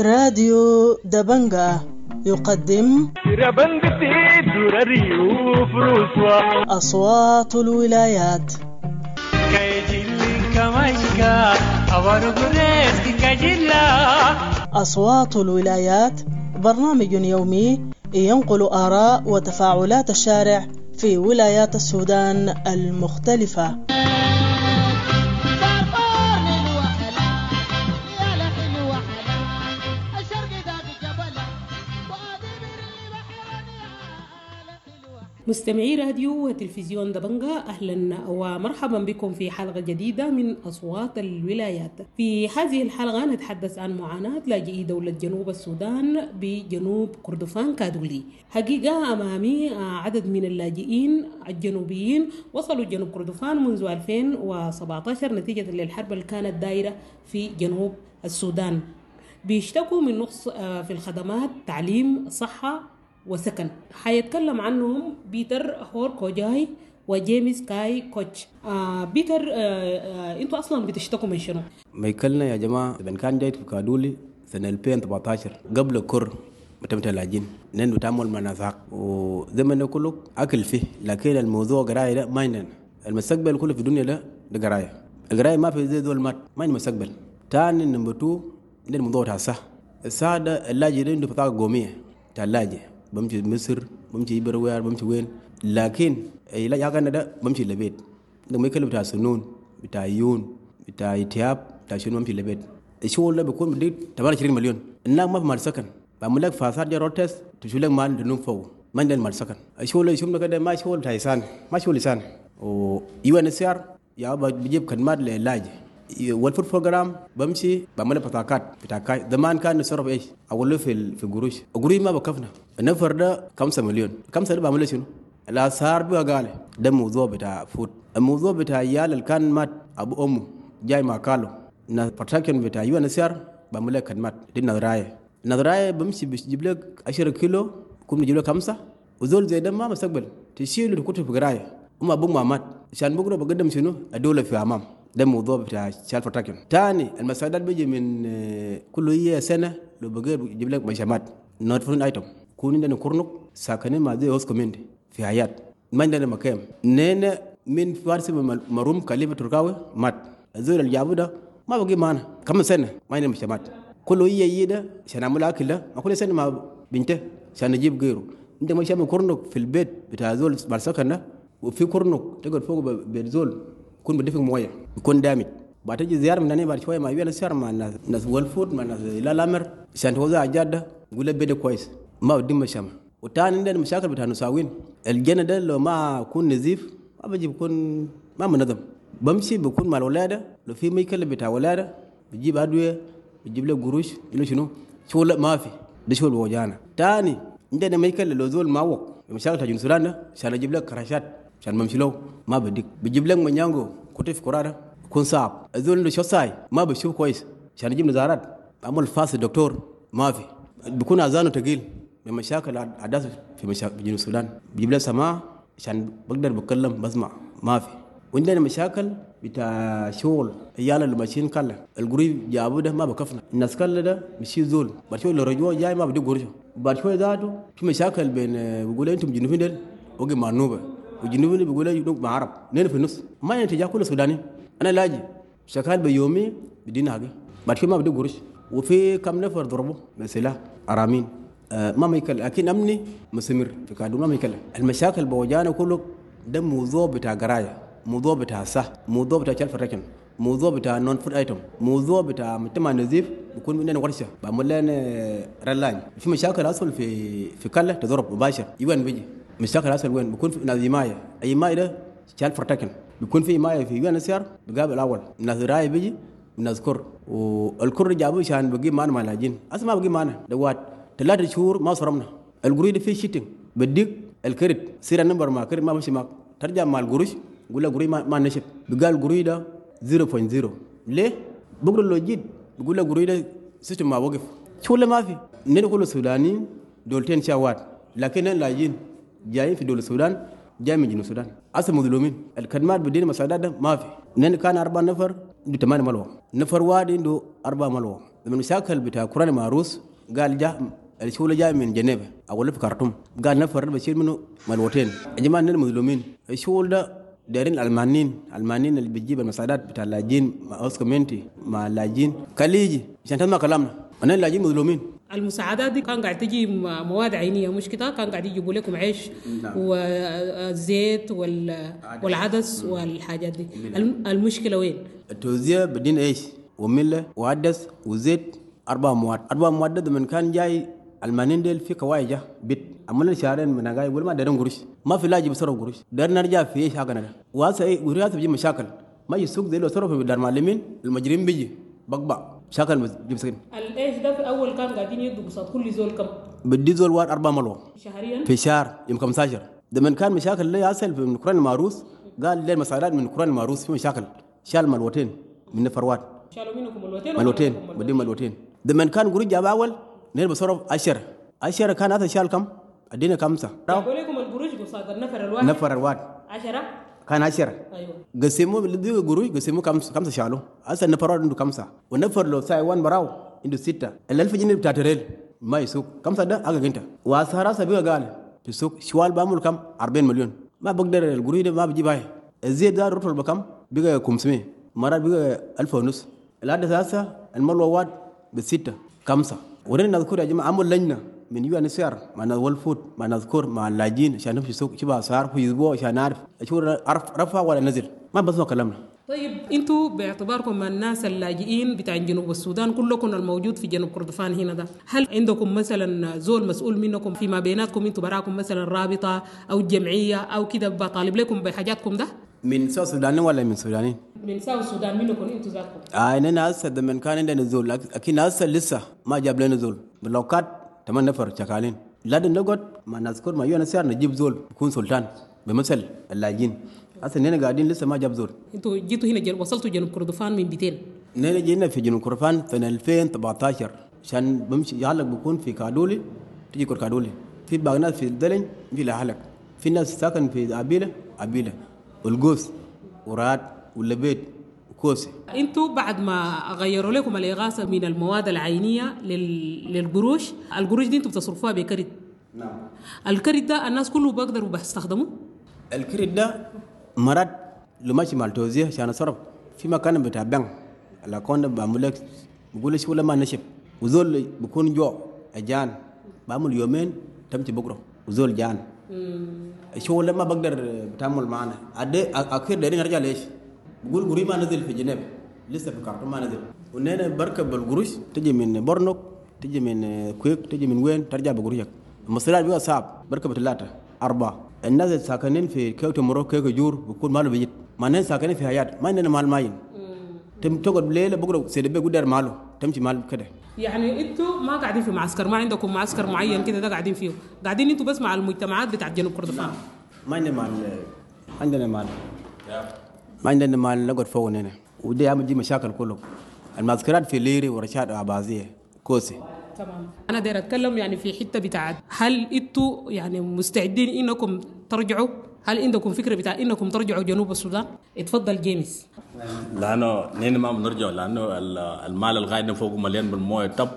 راديو دبنجا يقدم أصوات الولايات. أصوات الولايات برنامج يومي ينقل آراء وتفاعلات الشارع في ولايات السودان المختلفة. مستمعي راديو وتلفزيون دبنجا أهلا ومرحبا بكم في حلقة جديدة من أصوات الولايات. في هذه الحلقة نتحدث عن معاناة لاجئي دولة جنوب السودان بجنوب كردفان كادولي. حقيقة أمامي عدد من اللاجئين الجنوبيين وصلوا جنوب كردفان منذ 2017 نتيجة للحرب اللي كانت دايرة في جنوب السودان. بيشتكوا من نقص آه، في الخدمات تعليم صحة وسكن. حيتكلم عنهم بيتر هور كوجاي وجيمس كاي كوتش. آه بيتر آه آه أنتوا أصلا بتشتكوا من شنو؟ ميكلنا يا جماعة إذا كان جاي كادولي سنة 2017 قبل كر متمت اللاجين. نن بتعمل مناسك وزي ما نقول أكل فيه لكن الموضوع قراية ده ما عندنا المستقبل كله في الدنيا ده ده قراية. القراية ما في زي دول مات ما عندنا مستقبل. تاني نمبر 2 ده الموضوع تاع الصح الصح ده اللاجي ده عنده بطاقة قومية تاع اللاجي بمشي مصر بمشي إبروير بمشي وين لكن لا يا كان ده بمشي لبيت ده ما يكلم بتاع سنون بتاع يون بتاع اتياب بتاع شنو بمشي لبيت الشغل ده بيكون بديك 28 مليون الناس ما في مال سكن بعمل لك فاساد جا روتس تشيل لك مال دنوم فوق ما عندنا مال سكن الشغل يشوف لك ده ما شغل بتاع لسان ما شغل لسان و يو ان اس ار يا بجيب خدمات للعلاج والفود بروجرام بمشي بعمل له بطاقات بطاقات زمان كان نصرف ايش؟ اقول له في ال- في قروش القروش ما بكفنا النفر ده 5 مليون 5 ده بعمل له شنو؟ الاسعار بقى غالي ده موضوع بتاع فود الموضوع بتاع عيال اللي كان مات ابو امه جاي مع كالو na protection بتاع يو ان اس ار بعمل لك خدمات دي نظرايه نظرايه بمشي بجيب لك 10 كيلو كم نجيب لك خمسه وزول زي ده ما مستقبل تشيله تكتب في قرايه وما ابوك ما مات عشان بكره بقدم شنو الدوله في امام ده الموضوع بتاع شال بروتكشن تاني المساعدات بيجي من آه، كل هي سنة لو بقى يجيب لك مشامات نوت فرين ايتم كون عندنا كورنوك ساكنين مع زي هوس كوميونتي في حياة. ما عندنا مكان. نينا من فارس مروم كليفة تركاوي مات. الزول اللي جابه ده ما بقي معنا. كم سنة ما عندنا مشامات. كل هي ده عشان اعمل أكل ده. ما كل سنة مع بنته عشان نجيب غيره. انت ما شامل كورنوك في البيت بتاع زول بالسكن ده. وفي كورنوك تقعد فوق بيت يكون بدفق مويه يكون دامج بعد تجي زيارة من بعد شوية ما يبين السيارة مع الناس ناس والفود مع الناس لا الامر عشان توزع الجادة يقول لك بيدك كويس. ما بدي مشامه وتاني عندنا مشاكل بتاع نساوين الجنة ده لو ما اكون نزيف ما بجي بكون ما منظم. بمشي بكون مع الولادة. لو في مشكله بتاع ولادة بجيب أدوية بجيب له قروش له شنو؟ شغل ما في. ده شغل وجانا تاني عندنا مشكله لو زول ما وق. مشاكل تاع السودان ده عشان أجيب لك كراشات. عشان بمشي له ما بديك بجيب لك منيانجو كنت في كرادة يكون صعب الزول عنده شوساي ما بشوف كويس عشان يجيب نزارات عمل فاس الدكتور ما في بيكون اذانه ثقيل من مشاكل حدث في مشاكل جنوب السودان بيجيب له سماع عشان بقدر بتكلم بسمع ما في وعندنا مشاكل بتاع شغل عيال اللي ماشيين كله القريب جابوا ده ما بكفنا الناس كله ده مشي زول بعد شوية رجوع جاي ما بدي قرشه بعد شوية ذاته في مشاكل بين بيقولوا أنتم جنوبين ديل وقي مع نوبه والجنوبين بيقولوا جنوب مع عرب نين في النص. ما ينتجا كل سوداني أنا لاجي شغال بيومي بدينا حاجة بعد شوية ما بدي قرش. وفي كم نفر ضربوا بسلاح أرامين. آه ما ميكل. لكن أمني مستمر في كادو ما ميكل. المشاكل بوجانا كله ده موضوع بتاع قراية موضوع بتاع صح موضوع بتاع شلف ركن موضوع بتاع نون فود ايتم موضوع بتاع مجتمع نظيف بيكون عندنا ورشة. بعمل لنا رلاج. في مشاكل اصل في في كلة تضرب مباشر. يوين بيجي مشاكل اصل وين بيكون في ناس حمايه أي حمايه ده شلف ركن بيكون في حمايه في يوين سيار بقابل الأول. ناس رأي بيجي وناس كر. والكر جابوا عشان بقي معنا ملاجين أصلا ما بقي معنا دوات ثلاثة شهور ما صرمنا. القروي ده فيه شيتنج بديك الكريت. سير النمبر ما كريت ما مشي معك. ترجع مع القروش يقول لك قروي ما, ما نشف بقال القروي ده 0.0 ليه؟ بكره لو جيت بيقول لك قروي ده سيستم ما وقف. شو ولا ما في؟ نحن كل السودانيين دولتين شاوات. لكن لاجين جايين في دول السودان جاي من جنوب السودان. أصلا مظلومين. الخدمات بدين مساعدات ده ما في. نين كان أربع نفر عنده ثمانية ملوى نفر واحد عنده أربع ملوى لما المشاكل بتاع كورونا معروس قال جاء الشغل جاي من جنيف أقول في كرتوم قال نفر بشيل منه ملوتين. يا جماعة نين مظلومين. الشغل ده دايرين الألمانيين. الألمانيين اللي بتجيب المساعدات بتاع اللاجين مع اوس مع اللاجين. كليجي عشان تسمع كلامنا. أنا اللاجين مظلومين. المساعدات دي كان قاعد تجي مواد عينية مش كده كان قاعد يجيبوا لكم عيش والزيت وال- والعدس والحاجات دي. الم- المشكلة وين؟ التوزيع بدين إيش وملة وعدس وزيت أربع مواد. أربع مواد ده من كان جاي المانين ديل في كوايجة بيت. عملنا شهرين من جاي ولا ما دارين قروش ما في لاجي بصرف قروش دار نرجع في إيش حقنا ده. وهسه إيه؟ قروش بيجي مشاكل. ما يسوق زي لو صرف في دار معلمين المجرمين بيجي. بقبع. شاكل بيجيب سكين الإيش ده في اول كان قاعدين يدوا قصاد كل زول كم؟ بدي زول واد أربع ملو. شهريا؟ في شهر يوم 15 ده من كان مشاكل اللي يصل في القرآن المعروس. قال لي المساعدات من القرآن المعروس في مشاكل. شال ملوتين من نفروات شالوا منكم ملوتين منكم بدي ملوتين؟ ده من كان قريب جاب أول نيل بصرف عشرة. عشرة كان هذا شال كم؟ ادينا خمسة. جابوا لكم القروش قصاد النفر الواحد. نفر الواد عشرة؟ كان عشرة ايوه قسموا اللي قروي قسموا خمسة خمسة شالوا هسه النفر عنده خمسة والنفر لو ساي وان براو عنده ستة الألف جنيه بتاع تريل ما يسوق خمسة ده أجا أنت وأسهر سبيع قال في السوق شوال بعمل كم 40 مليون ما بقدر القروي ده ما بجيب هاي الزيت ده رطل بكم بقى 500 مرات بقى 1000 ونص العدد هسه الملوى واد بستة خمسة ورينا نذكر يا جماعة عمل لجنة من يو ار مع ناس فود مع نذكر مع اللاجين عشان نمشي السوق شبه اسعار في أسبوع عشان نعرف. شو رف- رفع ولا نزل؟ ما بسمع كلامنا. طيب أنتوا باعتباركم الناس اللاجئين بتاع جنوب السودان كلكم الموجود في جنوب كردفان هنا ده. هل عندكم مثلا زول مسؤول منكم فيما بيناتكم؟ أنتوا براكم مثلا رابطة أو جمعية أو كده بطالب لكم بحاجاتكم ده؟ من سوى سوداني ولا من سوداني؟ من ساو السودان منكم أنتوا ذاتكم. آه إننا هسه من كان عندنا زول لك- لكن هسه لسه ما جاب لنا زول. باللوكات تمن نفر شغالين. لازم نقعد ما نذكر ما UNHCR نجيب زول يكون سلطان بمثل اللاجين هسه إننا قاعدين لسه ما جاب زول. أنتوا جيتوا هنا جن... وصلتوا جنوب كردفان من متين. إننا جينا في جنوب كردفان في 2017 عشان بمشي يعلق بكون في كادوقلي تجي كادولي. في باقي ناس في الدلن في لحلق في ناس ساكن في أبيلة أبيلة. والقوس وراد واللبيت وكوسي أنتوا بعد ما غيروا لكم الإغاثة من المواد العينية لل... للقروش القروش دي أنتوا بتصرفوها بكرت. نعم. الكرت ده الناس كله بيقدروا بيستخدموه؟ الكريت ده مرات لو ماشي مع التوزيع عشان اصرف في مكان بتاع بنك الأكونت بعمل لك بقول لك ولا ما نشف. وزول بكون جوع اجان بعمل يومين تمشي بكرة وزول جان الشغل ما بقدر بتعامل معنا. أدي أخير دارين نرجع ليش؟ بقول قروي ما نزل في جنيف لسه في كارتون ما نزل ونينا بركب القروش تجي من بورنوك تجي من كويك تجي من وين ترجع بقروشك المصريات بيبقى صعب بركب ثلاثة أربعة الناس ساكنين في كيوت مرو كيوت جور بيكون ماله بيجت ما الناس ساكنين في حياة ما عندنا مال ماين تم تقعد بليلة بكرة سيدبي قدر ماله تمشي مال كده يعني أنتوا ما قاعدين في معسكر ما عندكم معسكر معين كده ده قاعدين فيه قاعدين أنتوا بس مع المجتمعات بتاعت جنوب كردفان ما عندنا مال عندنا مال ما عندنا مال نقعد فوق هنا. ودي عم تجي مشاكل كله المعسكرات في ليري ورشاد عبازية كوسي. تمام. أنا داير أتكلم يعني في حتة بتاعت هل إنتوا يعني مستعدين إنكم ترجعوا؟ هل عندكم فكرة بتاع إنكم ترجعوا جنوب السودان؟ اتفضل جيمس. لأنه نحن ما بنرجع لأنه ال- المال القاعد فوق مليان بالموية تب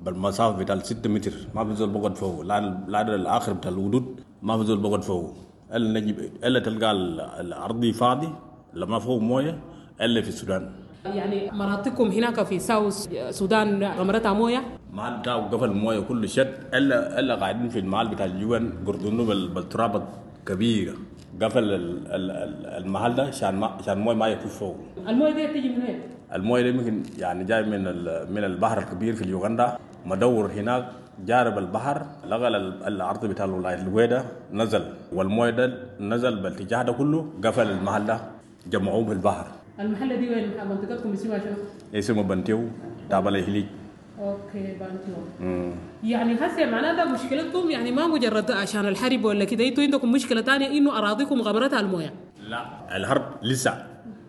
بالمسافه بتاع 6 متر. ما في زول بقعد فوق. لأن الآخر بتاع الودود ما في زول بقعد فوق. إلا نجيب إلا تلقى ال- الارضي فاضي لما فوق موية الا في السودان. يعني مناطقكم هناك في ساوث السودان غمرتها موية؟ المال بتاعه قفل المويه كله شد. الا الا قاعدين في المال بتاع الجوان قردونه بال- بالتراب كبيرة. قفل ال- ال- ال- المحل ده عشان ما عشان المويه ما يكون فوق. الموية دي بتيجي من وين؟ الموية دي ممكن يعني جاي من من البحر الكبير في اليوغندا. مدور هناك جارب البحر لقى ال- الأرض بتاع ولايه الوحدة نزل. والموية ده نزل بالاتجاه ده كله قفل المحل ده. جمعوه في البحر. المحله دي وين؟ منطقتكم اسمها شنو؟ اسمه بنتيو تابع الهجليج أوكي بنتيو يعني هسه معناتها مشكلتكم يعني ما مجرد عشان الحرب ولا كده أنتوا عندكم مشكلة ثانية إنه أراضيكم غمرتها الموية. لا. الحرب لسه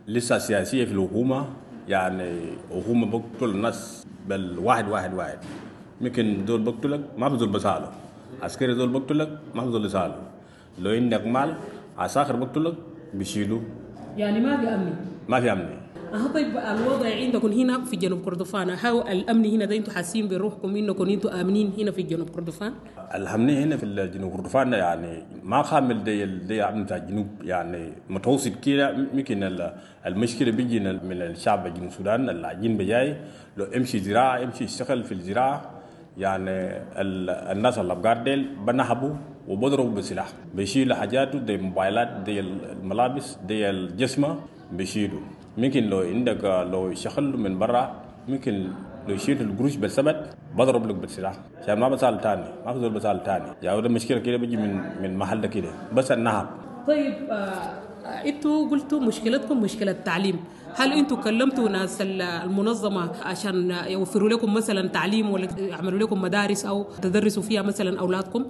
لسه سياسية في الحكومة. يعني حكومة بقتل الناس بالواحد واحد واحد. ممكن دول بقتلك ما زول بساله عسكري دول بقتلك ما في زول يساله لو عندك مال عساكر بقتلك بيشيلوا يعني ما في أمن. ما في أمن. آه طيب الوضع عندكم هنا في جنوب كردفان هاو الأمن هنا ده أنتوا حاسين بروحكم إنكم أنتوا آمنين هنا في جنوب كردفان؟ الحمد هنا في الجنوب كردفان يعني ما كامل دي دي عم بتاع الجنوب يعني متوسط كده. يمكن ال- المشكلة بيجي من الشعب الجنوب السودان اللاجئين بجاي لو امشي زراعة امشي يشتغل في الزراعة. يعني ال- الناس اللي ديل بنهبوا وبضربوا بالسلاح بيشيلوا حاجاته دي موبايلات دي الملابس دي الجسمه بيشيلوا. ممكن لو عندك لو شغل من برا ممكن لو شيل القروش بالسبت بضرب لك بالسلاح. عشان ما بسأل تاني ما بزول بسأل تاني. يعني مشكلة كده بيجي من من محل ده كده. بس النهب. طيب آه أنتوا قلتوا مشكلتكم مشكلة تعليم هل أنتوا كلمتوا ناس ال- المنظمة عشان يوفروا لكم مثلا تعليم ولا يعملوا لكم مدارس أو تدرسوا فيها مثلا أولادكم؟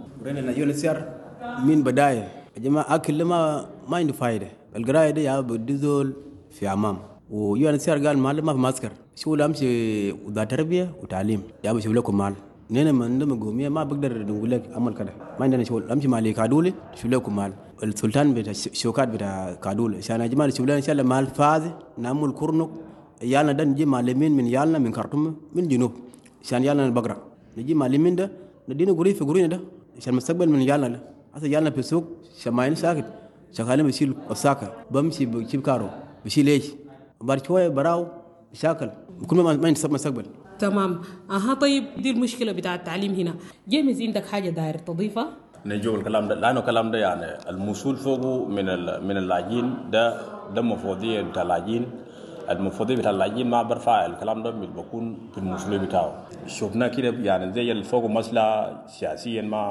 من بداية. يا جماعة أكل ما ما عنده فايدة. القراية دي يا بدي زول في عمام. ويون سيار قال ما في معسكر شو أمشي وذا تربية وتعليم. يا بشوف لكم مال. من دم قومية ما بقدر نقول لك عمل كده. ما عندنا شغل. أمشي مالي كادولي شوف لكم مال. السلطان بتاع الشوكات بتاع شوف لنا إن شاء الله مال فاضي نعمل كورنك يالنا ده نجي معلمين من يالنا من خرطوم من جنوب. عشان يالنا البقرة نجي معلمين ده ندينا قري في قرينا ده. عشان المستقبل من يالنا ده. هسه يالنا في السوق شماين ساكت. شغالين بشيل الساكة بمشي بجيب كارو. بشيل إيش؟ بعد شوية براو شاكل كل ما ما ينسب مستقبل. تمام. أها طيب دي المشكلة بتاع التعليم هنا. جيمس عندك حاجة داير تضيفها؟ نجوا الكلام ده. لأنه الكلام ده يعني الموصول فوقه من من اللاجئين. ده ده مفوضية بتاع اللاجئين. المفوضية بتاع اللاجئين ما برفع الكلام ده بيكون في الموصولية بتاعه. شفنا كده يعني زي اللي فوقه مسألة سياسيا ما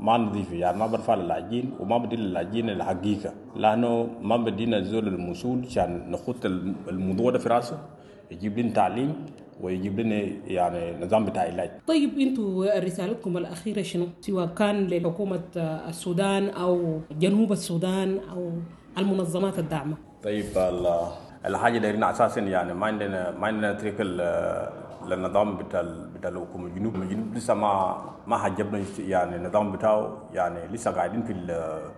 ما نظيفه يعني ما برفع للاجئين وما بدي للاجئين الحقيقة. لأنه ما بدينا الزول الموصول عشان نخط الموضوع ده في رأسه. يجيب لنا تعليم ويجيب لنا يعني نظام بتاع علاج. طيب أنتوا رسالتكم الأخيرة شنو؟ سواء كان لحكومة السودان أو جنوب السودان أو المنظمات الداعمة. طيب ال- الحاجة دايرين أساسا يعني ما عندنا ما عندنا طريق ال- للنظام بتاع بتاع الحكومة الجنوب. الجنوب لسه ما ما حجبنا يعني النظام بتاعه. يعني لسه قاعدين في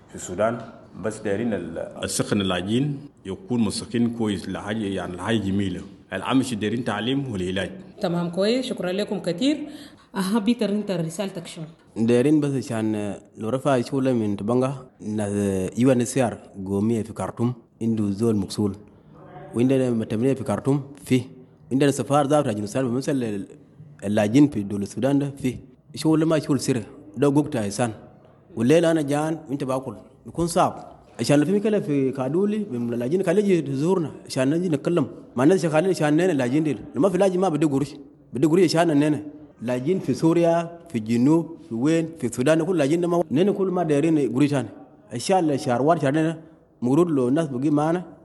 في السودان. بس دايرين ال- السخن اللاجئين يكون مسخين كويس لحاجه يعني لحاجة جميلة. العمش دايرين تعليم والعلاج. تمام كويس شكرا لكم كثير. أها بيتر انت رسالتك شنو دايرين بس عشان لو رفع شغله من تبنغا ناس يون سيار قومية في كرتوم عنده زول مقصول. وعندنا متمنية في كرتوم فيه عندنا سفار ذات رجل السودان مثل اللاجئين في دولة السودان ده. فيه شغل ما شغل سر ده قوقت إنسان والليلة أنا جان وأنت باكل. بيكون صعب. عشان في مكلا في كادولي من اللاجئين كان يجي تزورنا عشان نجي نتكلم مع الناس شغالين عشان نينا اللاجئين دي لما في لاجئ ما بدي قروش بدي قروش عشان نينا. لاجئين في سوريا في الجنوب في وين؟ في السودان كل لاجئين ما نينا كل ما دايرين قروش إن شاء الله شهر واحد شهرين مفروض لو الناس بقي معنا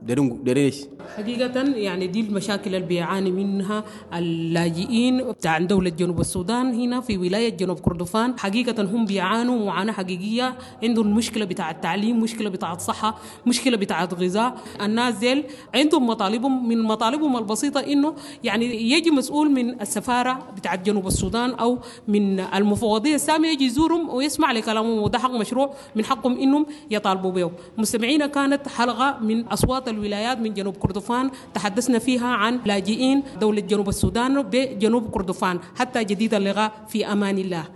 إيش حقيقة يعني دي المشاكل اللي بيعاني منها اللاجئين بتاع دولة جنوب السودان هنا في ولاية جنوب كردفان. حقيقة هم بيعانوا معاناة حقيقية. عندهم مشكلة بتاع التعليم مشكلة بتاع الصحة مشكلة بتاع الغذاء. الناس ديل عندهم مطالبهم من مطالبهم البسيطة إنه يعني يجي مسؤول من السفارة بتاعت جنوب السودان أو من المفوضية السامية يجي يزورهم ويسمع لكلامهم وده حق مشروع من حقهم إنهم يطالبوا به مستمعينا كانت حلقة من أصوات الولايات من جنوب كردفان تحدثنا فيها عن لاجئين دولة جنوب السودان بجنوب كردفان. حتى جديد اللقاء في أمان الله.